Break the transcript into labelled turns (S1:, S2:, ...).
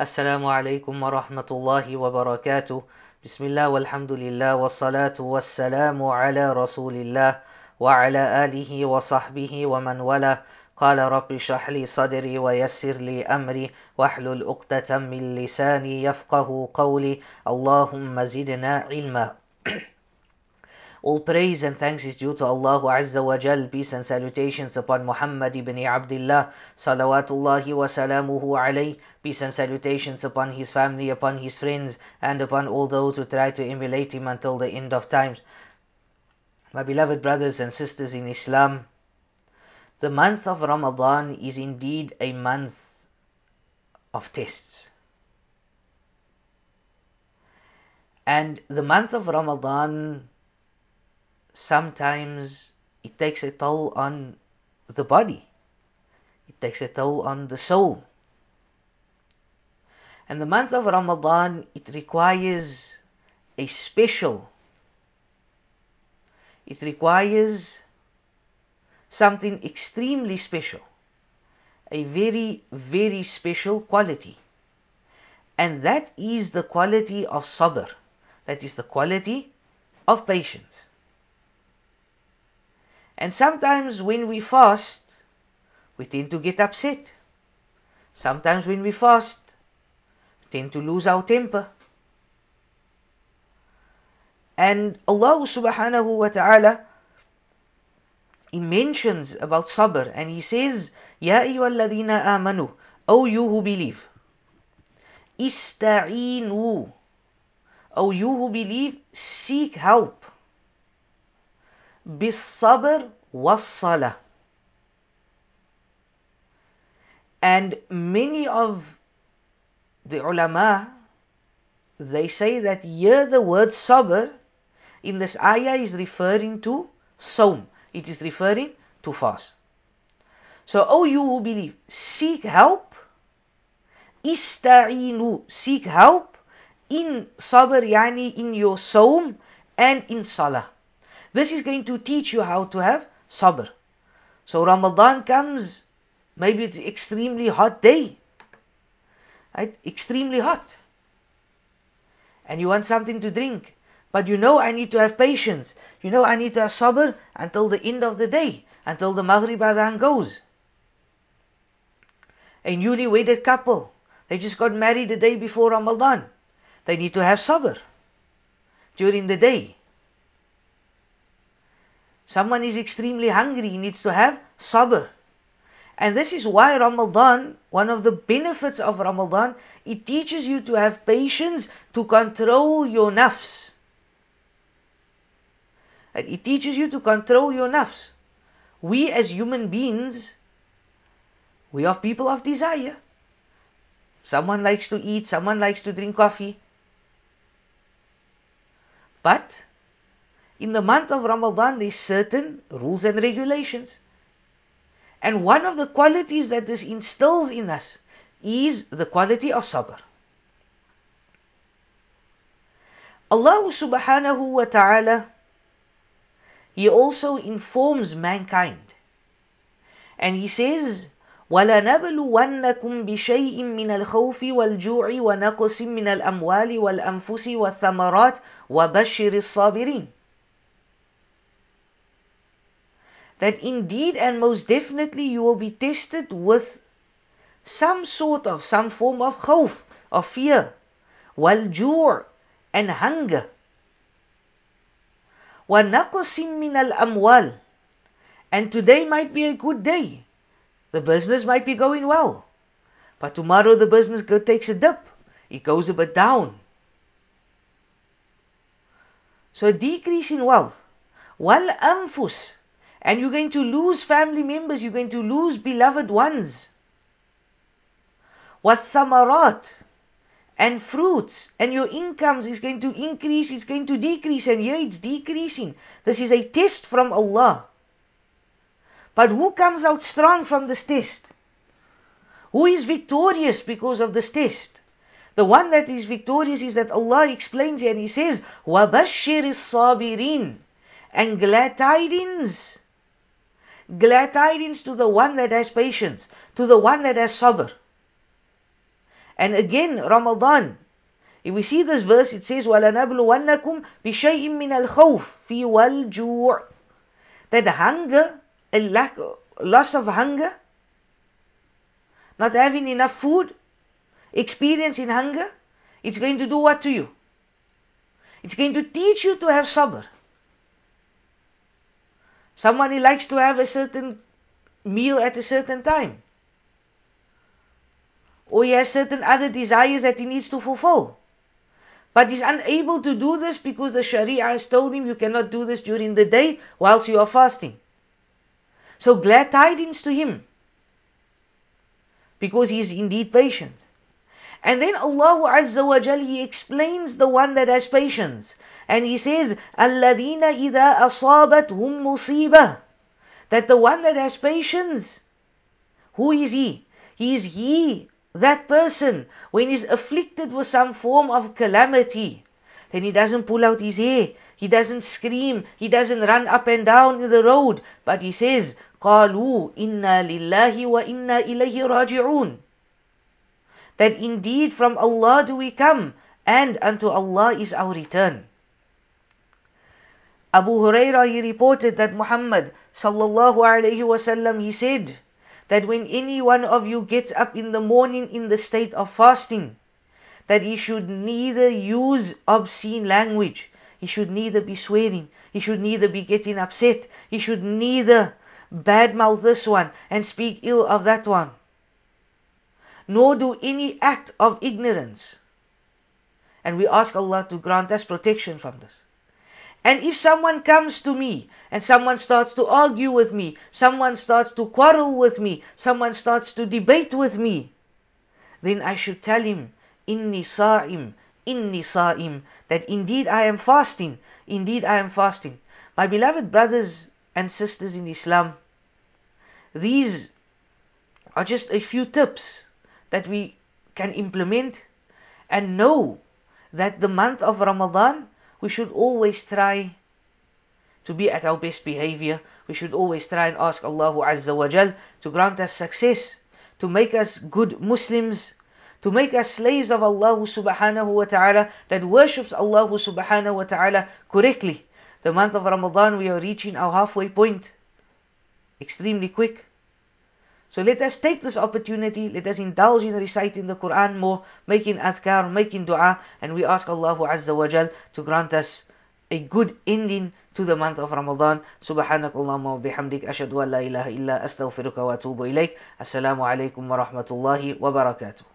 S1: السلام عليكم ورحمة الله وبركاته. بسم الله والحمد لله والصلاة والسلام على رسول الله وعلى آله وصحبه ومن والاه. قال رب اشرح لي صدري ويسر لي أمري واحلل عقدة من لساني يفقه قولي. اللهم زدنا علما. All praise and thanks is due to Allah Azza wa Jal. Peace and salutations upon Muhammad ibn Abdullah. Salawatullahi wa salamuhu alayh. Peace and salutations upon his family, upon his friends, and upon all those who try to emulate him until the end of times. My beloved brothers and sisters in Islam, the month of Ramadan is indeed a month of tests. And the month of Ramadan sometimes it takes a toll on the body, it takes a toll on the soul. And the month of Ramadan, it requires a special, it requires something extremely special, a very, very special quality. And that is the quality of sabr, that is the quality of patience. And sometimes when we fast, we tend to get upset. Sometimes when we fast, we tend to lose our temper. And Allah subhanahu wa ta'ala He mentions about sabr and He says, Ya ayyuhalladhina amanu, O you who believe, ista'inu, O you who believe, seek help بالصبر والصلاة and many of the ulama they say that here the word sabr in this ayah is referring to sawm it is referring to fast so oh you who believe seek help ista'inu seek help in sabr yani in your sawm and in salah this is going to teach you how to have sabr. So Ramadan comes, maybe it's extremely hot day. Right? Extremely hot. And you want something to drink. But you know I need to have patience. You know I need to have sabr until the end of the day. Until the Maghrib Adhan goes. A newly wedded couple. They just got married the day before Ramadan. They need to have sabr during the day. Someone is extremely hungry, he needs to have sabr. And this is why Ramadan, one of the benefits of Ramadan, it teaches you to have patience to control your nafs. And it teaches you to control your nafs. We as human beings, we are people of desire. Someone likes to eat, someone likes to drink coffee. But in the month of Ramadan, there's certain rules and regulations. And one of the qualities that this instills in us is the quality of sabr. Allah subhanahu wa ta'ala, He also informs mankind. And He says, وَلَنَبْلُوَنَّكُمْ بِشَيْءٍ مِّنَ الْخَوْفِ وَالْجُوعِ وَنَقْصٍ مِّنَ الْأَمْوَالِ وَالْأَنفُسِ وَالثَّمَرَاتِ وَبَشِّرِ الصَّابِرِينَ that indeed and most definitely you will be tested with some sort of, some form of khawf, of fear, wal and hunger. وَنَقْصٍ مِّنَ الْأَمْوَالِ And today might be a good day. The business might be going well. But tomorrow the business go, takes a dip. It goes a bit down. So a decrease in wealth. Wal anfus and you're going to lose family members, you're going to lose beloved ones. Wathamarat and fruits and your incomes is going to increase, it's going to decrease, and here it's decreasing. This is a test from Allah. But who comes out strong from this test? Who is victorious because of this test? The one that is victorious is that Allah explains here and He says, وَبَشِّرِ الصَّابِرِينَ And glad tidings glad tidings to the one that has patience, to the one that has sabr. And again, Ramadan. If we see this verse, it says, وَلَنَبْلُوَنَّكُمْ بِشَيْءٍ مِّنَ الْخَوْفِ فِي وَالْجُوعِ That hunger, a lack, loss of hunger, not having enough food, experiencing hunger, it's going to do what to you? It's going to teach you to have sabr. Who likes to have a certain meal at a certain time. Or he has certain other desires that he needs to fulfill. But he's unable to do this because the Sharia has told him you cannot do this during the day whilst you are fasting. So glad tidings to him. Because he is indeed patient. And then Allah Azza wa Jal, He explains the one that has patience. And He says, الَّذِينَ إِذَا أَصَابَتْهُمْ مُصِيبَةٌ That the one that has patience, who is he? He is he, that person, when he's afflicted with some form of calamity. Then he doesn't pull out his hair, he doesn't scream, he doesn't run up and down in the road, but he says, قَالُوا إِنَّا لِلَّهِ وَإِنَّا إِلَيْهِ رَاجِعُونَ that indeed from Allah do we come, and unto Allah is our return. Abu Hurairah he reported that Muhammad sallallahu alaihi wasallam he said that when any one of you gets up in the morning in the state of fasting, that he should neither use obscene language, he should neither be swearing, he should neither be getting upset, he should neither badmouth this one and speak ill of that one nor do any act of ignorance. And we ask Allah to grant us protection from this. And if someone comes to me and someone starts to argue with me, someone starts to quarrel with me, someone starts to debate with me, then I should tell him, Inni sa'im, inni sa'im, that indeed I am fasting, indeed I am fasting. My beloved brothers and sisters in Islam, these are just a few tips that we can implement and know that the month of Ramadan we should always try to be at our best behavior. We should always try and ask Allah Azza wa Jal to grant us success, to make us good Muslims, to make us slaves of Allah subhanahu wa ta'ala that worships Allah subhanahu wa ta'ala correctly. The month of Ramadan we are reaching our halfway point extremely quick. So let us take this opportunity, let us indulge in reciting the Quran more, making adhkar, making dua, and we ask Allah Azza wa Jal to grant us a good ending to the month of Ramadan. سبحانك اللهم وبحمدك أشهد أن لا إله إلا أستغفرك وأتوب إليك. السلام عليكم ورحمة الله وبركاته.